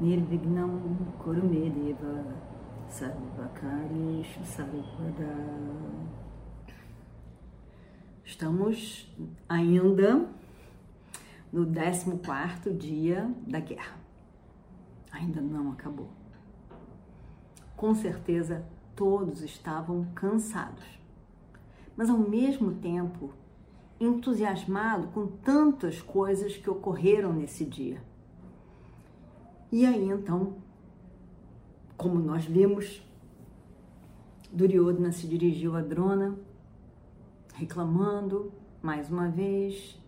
Nirvignam Kurumedeva Sarvakarishu Sarvada Estamos ainda no 14 dia da guerra. Ainda não acabou. Com certeza todos estavam cansados, mas ao mesmo tempo entusiasmado com tantas coisas que ocorreram nesse dia. E aí então, como nós vimos, Duryodhana se dirigiu a Drona, reclamando mais uma vez,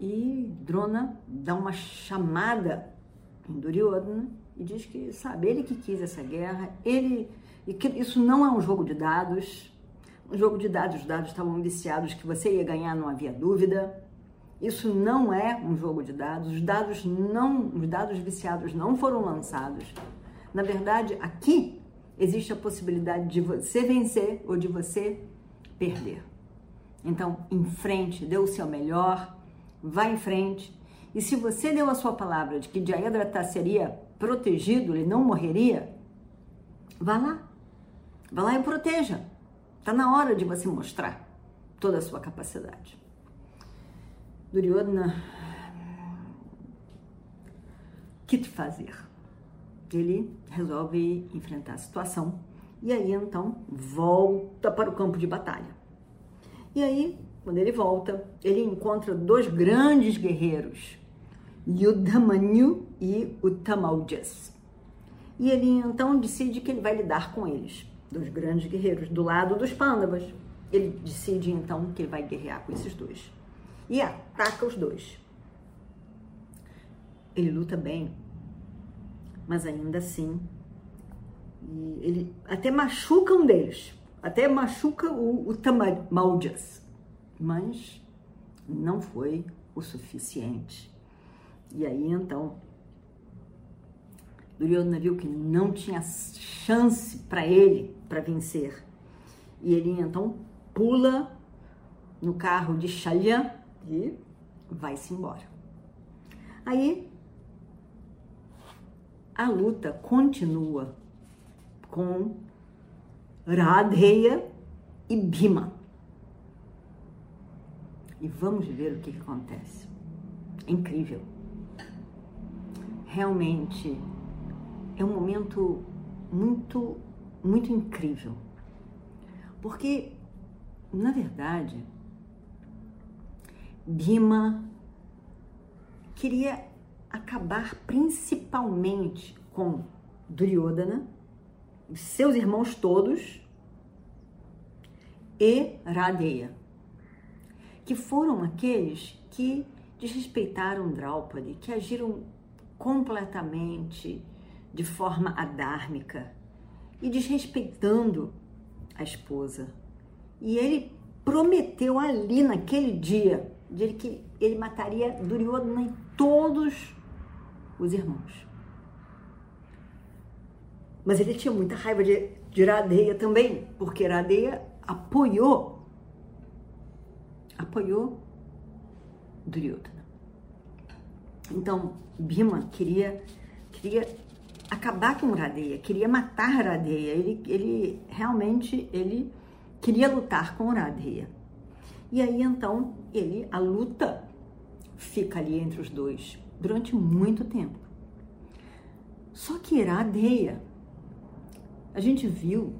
e Drona dá uma chamada em Duryodhana e diz que, sabe, ele que quis essa guerra, ele e que isso não é um jogo de dados, um jogo de dados, os dados estavam viciados que você ia ganhar, não havia dúvida. Isso não é um jogo de dados, os dados não, os dados viciados não foram lançados. Na verdade, aqui existe a possibilidade de você vencer ou de você perder. Então, em frente, dê o seu melhor, vá em frente. E se você deu a sua palavra de que Jayadratha seria protegido, ele não morreria, vá lá. Vá lá e proteja. Está na hora de você mostrar toda a sua capacidade. Duryodhana, o que fazer? Ele resolve enfrentar a situação e aí então volta para o campo de batalha. E aí, quando ele volta, ele encontra dois grandes guerreiros, Yudhamanyu e Utamaujas. E ele então decide que ele vai lidar com eles dos grandes guerreiros, do lado dos Pandavas. Ele decide então que ele vai guerrear com esses dois. E ataca os dois. Ele luta bem, mas ainda assim, ele até machuca um deles, até machuca o, o Tamaljas, mas não foi o suficiente. E aí então Duryodhana viu que não tinha chance para ele para vencer. E ele então pula no carro de Shalya e vai-se embora. Aí a luta continua com Radheya e Bhima. E vamos ver o que, acontece. É incrível. Realmente é um momento muito, muito incrível. Porque, na verdade, Bima queria acabar principalmente com Duryodhana, seus irmãos todos e Radeya, que foram aqueles que desrespeitaram Draupadi, que agiram completamente de forma adármica e desrespeitando a esposa. E ele prometeu ali naquele dia de que ele mataria Duryodhana e todos os irmãos. Mas ele tinha muita raiva de, de Iradeia também, porque Iradeia apoiou apoiou Duryodhana. Então, Bhima queria queria acabar com Radeia, queria matar Radeia. Ele, ele realmente ele queria lutar com Radeia. E aí então ele a luta fica ali entre os dois durante muito tempo. Só que Radeia, a gente viu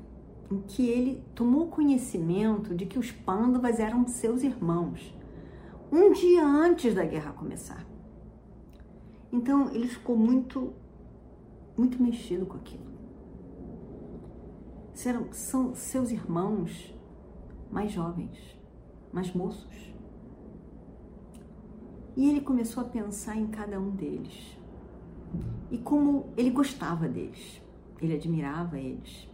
em que ele tomou conhecimento de que os Pandavas eram seus irmãos um dia antes da guerra começar. Então ele ficou muito muito mexido com aquilo. Serão, são seus irmãos mais jovens, mais moços. E ele começou a pensar em cada um deles. e como ele gostava deles, ele admirava eles.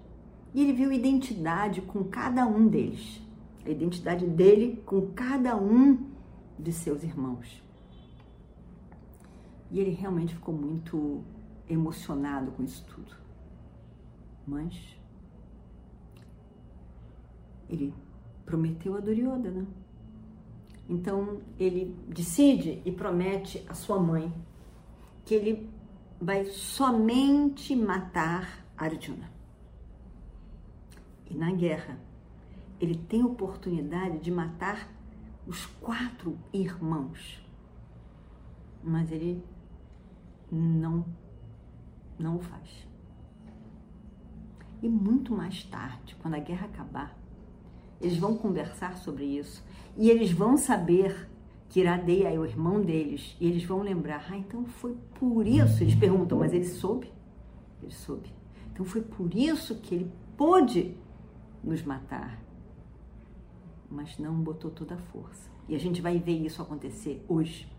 E ele viu identidade com cada um deles, a identidade dele com cada um de seus irmãos. E ele realmente ficou muito emocionado com isso tudo. Mas ele prometeu a Duryodhana. Então ele decide e promete à sua mãe que ele vai somente matar Arjuna. E na guerra, ele tem oportunidade de matar os quatro irmãos. Mas ele não não o faz. E muito mais tarde, quando a guerra acabar, eles vão conversar sobre isso e eles vão saber que Iradeia é o irmão deles e eles vão lembrar, ah, então foi por isso, eles perguntam, mas ele soube? Ele soube. Então foi por isso que ele pôde nos matar, mas não botou toda a força. E a gente vai ver isso acontecer hoje.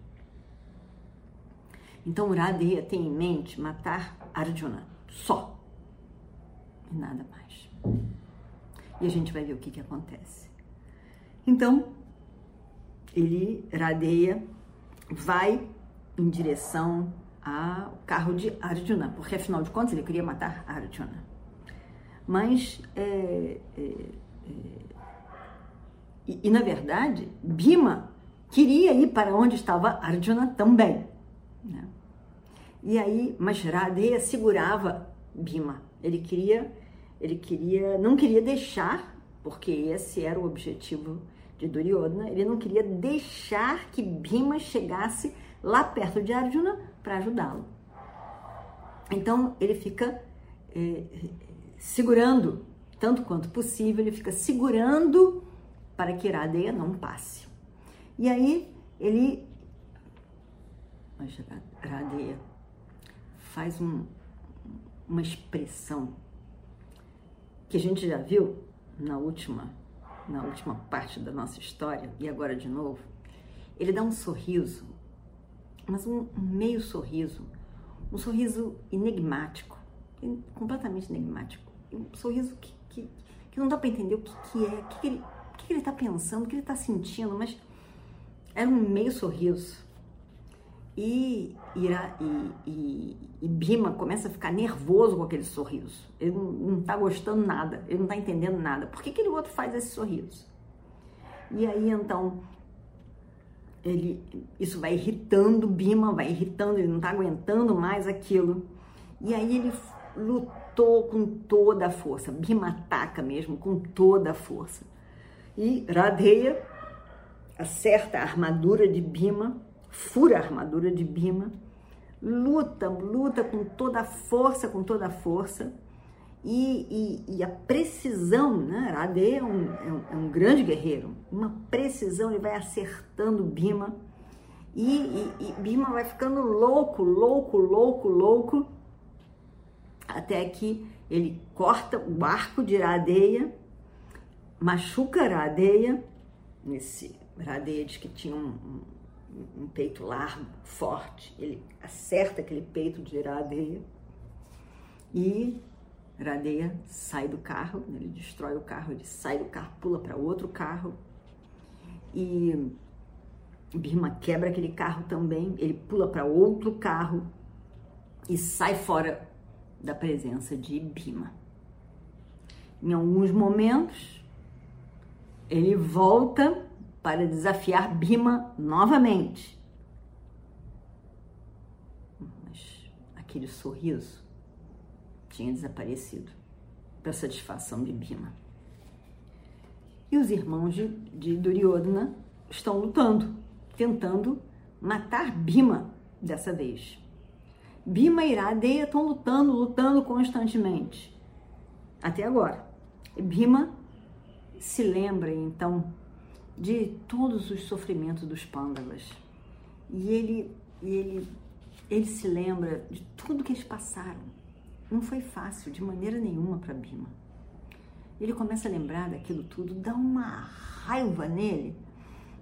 Então Uradeya tem em mente matar Arjuna, só. E nada mais. E a gente vai ver o que, que acontece. Então, ele, Radeya, vai em direção ao carro de Arjuna, porque afinal de contas ele queria matar Arjuna. Mas, é, é, é, e, e, na verdade, Bhima queria ir para onde estava Arjuna também. Né? E aí, mas Radeya segurava Bhima. Ele queria, ele queria, não queria deixar, porque esse era o objetivo de Duryodhana, ele não queria deixar que Bhima chegasse lá perto de Arjuna para ajudá-lo. Então ele fica é, segurando, tanto quanto possível, ele fica segurando para que Iradeya não passe. E aí ele, Iradeya faz um, uma expressão que a gente já viu na última, na última parte da nossa história e agora de novo. Ele dá um sorriso, mas um meio sorriso, um sorriso enigmático, completamente enigmático um sorriso que, que, que não dá para entender o que, que é, o que, que ele está pensando, o que ele está sentindo, mas era um meio sorriso. E, Ira, e, e, e, Bima começa a ficar nervoso com aquele sorriso. Ele não está gostando nada, ele não está entendendo nada. Por que aquele outro faz esse sorriso? E aí então ele, isso vai irritando Bima, vai irritando, ele não está aguentando mais aquilo. E aí ele lutou com toda a força, Bhima ataca mesmo com toda a força. E Radeya acerta a armadura de Bhima, fura a armadura de Bhima, luta, luta com toda a força, com toda a força. E, e, e a precisão, né? Radeya é um, é, um, é um, grande guerreiro, uma precisão, ele vai acertando Bhima. E, e, e Bhima vai ficando louco, louco, louco, louco até que ele corta o arco de Iradeia, machuca Iradeia, nesse Iradeia diz que tinha um, um, peito largo, forte, ele acerta aquele peito de Iradeia e Iradeia sai do carro, ele destrói o carro, ele sai do carro, pula para outro carro e Birma quebra aquele carro também, ele pula para outro carro e sai fora da presença de Bima. Em alguns momentos, ele volta para desafiar Bima novamente. Mas aquele sorriso tinha desaparecido para satisfação de Bima. E os irmãos de, de Duryodhana estão lutando, tentando matar Bima dessa vez. Bima e Iradeia estão lutando, lutando constantemente. Até agora. Bima se lembra então de todos os sofrimentos dos pândavas. E ele, ele, ele se lembra de tudo que eles passaram. Não foi fácil de maneira nenhuma para Bima. Ele começa a lembrar daquilo tudo, dá uma raiva nele.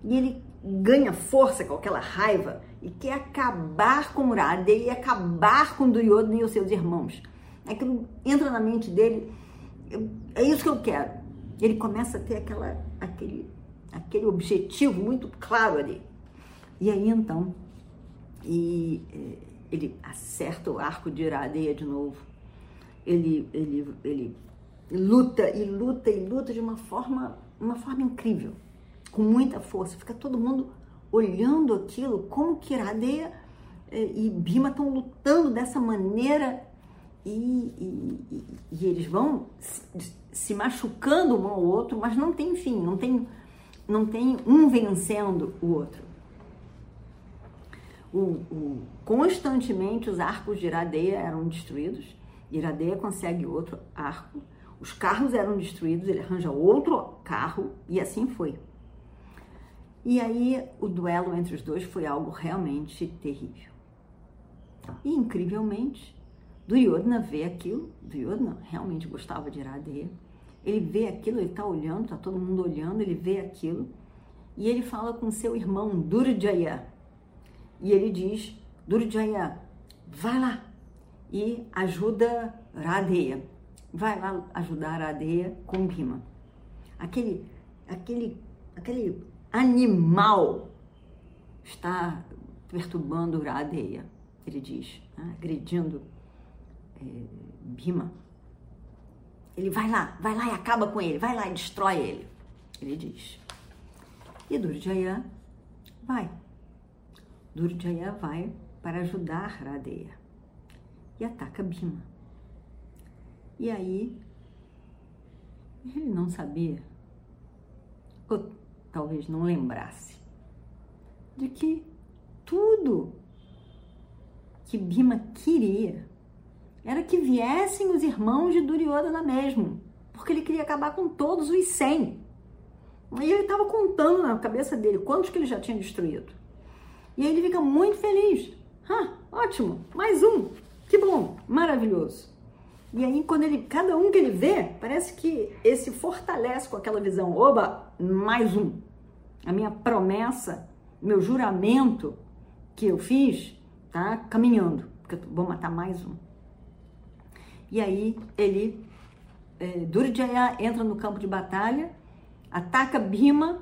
E ele ganha força com aquela raiva e quer acabar com Uradeia e acabar com Duryodhana e os seus irmãos. Aquilo entra na mente dele, é isso que eu quero. Ele começa a ter aquela, aquele, aquele objetivo muito claro ali. E aí então, e, eh, ele acerta o arco de Iradeia de novo. Ele, ele, ele luta e luta e luta de uma forma, uma forma incrível, com muita força. Fica todo mundo olhando aquilo, como que Iradeia eh, e Bima estão lutando dessa maneira e, e, e, eles vão se, se, machucando um ao outro, mas não tem fim, não tem, não tem um vencendo o outro. O, o, constantemente os arcos de Iradeia eram destruídos, Iradeia consegue outro arco, os carros eram destruídos, ele arranja outro carro e assim foi. E aí o duelo entre os dois foi algo realmente terrível. E incrivelmente, Duryodhana vê aquilo, Duryodhana realmente gostava de Iradeya. Ele vê aquilo, ele está olhando, está todo mundo olhando, ele vê aquilo e ele fala com seu irmão Durjaya. E ele diz: Durjaya, vai lá e ajuda Radeya. Vai lá ajudar Radeya com Bhima. Aquele, aquele, aquele animal está perturbando Radeya, ele diz, né? agredindo é, Bima. Ele vai lá, vai lá e acaba com ele, vai lá e destrói ele, ele diz. E Durjaya vai. Durjaya vai para ajudar Radeya e ataca Bima. E aí, ele não sabia, ou talvez não lembrasse, de que tudo que Bima queria era que viessem os irmãos de Duryodhana mesmo, porque ele queria acabar com todos os 100. E ele estava contando na cabeça dele quantos que ele já tinha destruído. E aí ele fica muito feliz. Ah, ótimo, mais um. Que bom, maravilhoso. E aí quando ele, cada um que ele vê, parece que esse fortalece com aquela visão. Oba, mais um. A minha promessa, meu juramento que eu fiz, tá caminhando, porque eu vou matar mais um. E aí ele, é, Durjaya entra no campo de batalha, ataca Bhima,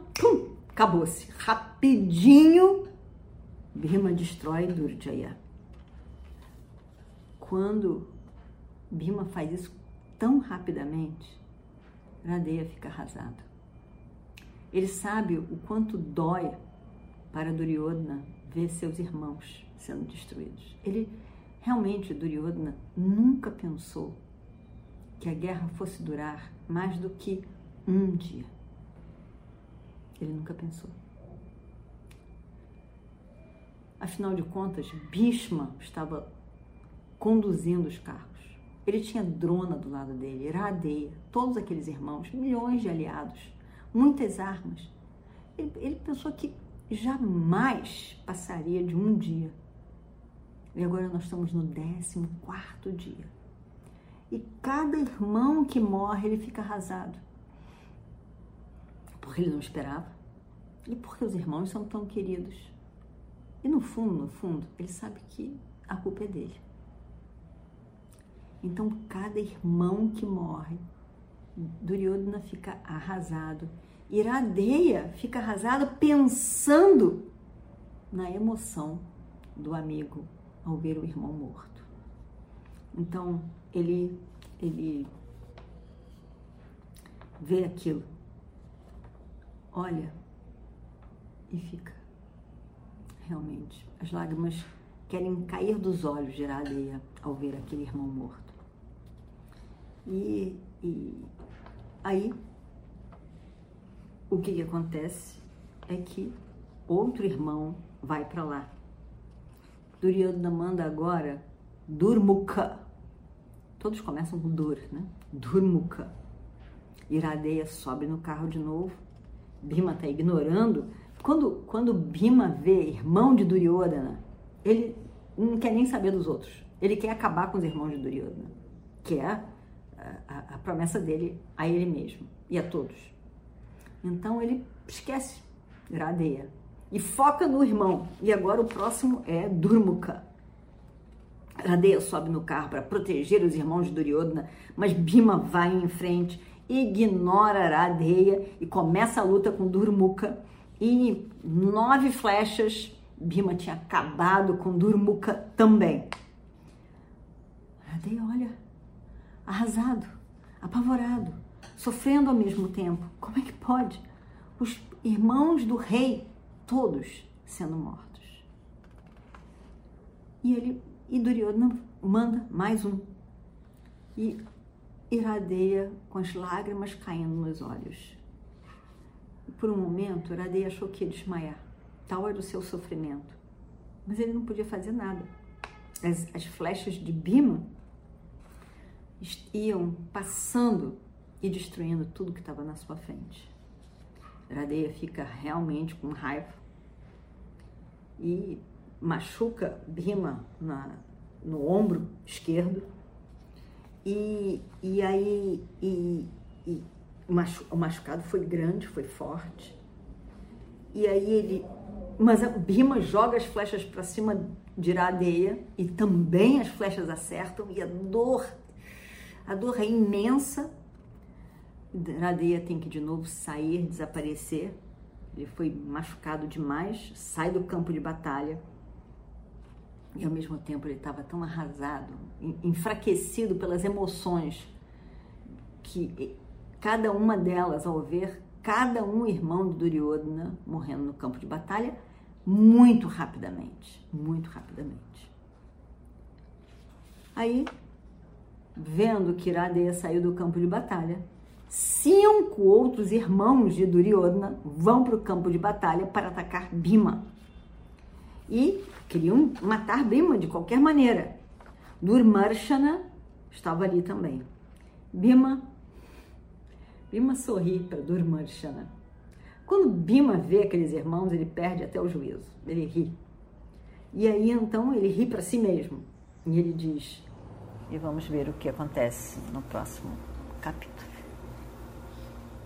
acabou-se. Rapidinho, Bhima destrói Durjaya. Quando Bhima faz isso tão rapidamente, Radeya fica arrasado. Ele sabe o quanto dói para Duryodhana ver seus irmãos sendo destruídos. Ele Realmente, Duryodhana nunca pensou que a guerra fosse durar mais do que um dia. Ele nunca pensou. Afinal de contas, Bhishma estava conduzindo os carros. Ele tinha Drona do lado dele, Iradeya, todos aqueles irmãos, milhões de aliados, muitas armas. Ele, ele pensou que jamais passaria de um dia e agora nós estamos no 14 quarto dia. E cada irmão que morre, ele fica arrasado. Porque ele não esperava. E porque os irmãos são tão queridos. E no fundo, no fundo, ele sabe que a culpa é dele. Então, cada irmão que morre, Duryodhana fica arrasado. Iradeia fica arrasada pensando na emoção do amigo ao ver o irmão morto. Então, ele, ele vê aquilo, olha e fica. Realmente, as lágrimas querem cair dos olhos de Iradeia ao ver aquele irmão morto. E, e aí, o que, que acontece é que outro irmão vai para lá Duryodhana manda agora Durmukha. Todos começam com Dur, né? Durmukha. Iradeia sobe no carro de novo. Bima está ignorando. Quando, quando Bima vê irmão de Duryodhana, ele não quer nem saber dos outros. Ele quer acabar com os irmãos de Duryodhana, que é a, a, a promessa dele a ele mesmo e a todos. Então ele esquece Iradeia e foca no irmão. E agora o próximo é Durmuka. Radeya sobe no carro para proteger os irmãos de Duryodhana, mas Bhima vai em frente, ignora Radeya e começa a luta com Durmuka. E nove flechas, Bhima tinha acabado com Durmuka também. Radeya olha, arrasado, apavorado, sofrendo ao mesmo tempo. Como é que pode? Os irmãos do rei, todos sendo mortos. E ele e Duryodhana manda mais um. E iradeia com as lágrimas caindo nos olhos. Por um momento, Iradeia achou que ia desmaiar. Tal era o seu sofrimento. Mas ele não podia fazer nada. As, as flechas de Bima iam passando e destruindo tudo que estava na sua frente. Iradeia fica realmente com raiva e machuca Bima na, no ombro esquerdo e, e aí e, e o machucado foi grande, foi forte. E aí ele. Mas Bima joga as flechas para cima de Iradeia e também as flechas acertam e a dor, a dor é imensa. Iradeia tem que de novo sair, desaparecer. Ele foi machucado demais, sai do campo de batalha e ao mesmo tempo ele estava tão arrasado, enfraquecido pelas emoções, que cada uma delas, ao ver cada um irmão de Duryodhana morrendo no campo de batalha, muito rapidamente, muito rapidamente. Aí, vendo que Iradeya saiu do campo de batalha, cinco outros irmãos de Duryodhana vão para o campo de batalha para atacar Bima. E Queriam matar Bima de qualquer maneira. Durmarshana estava ali também. Bima, Bima sorri para Durmarshana. Quando Bima vê aqueles irmãos, ele perde até o juízo. Ele ri. E aí então ele ri para si mesmo. E ele diz: E vamos ver o que acontece no próximo capítulo.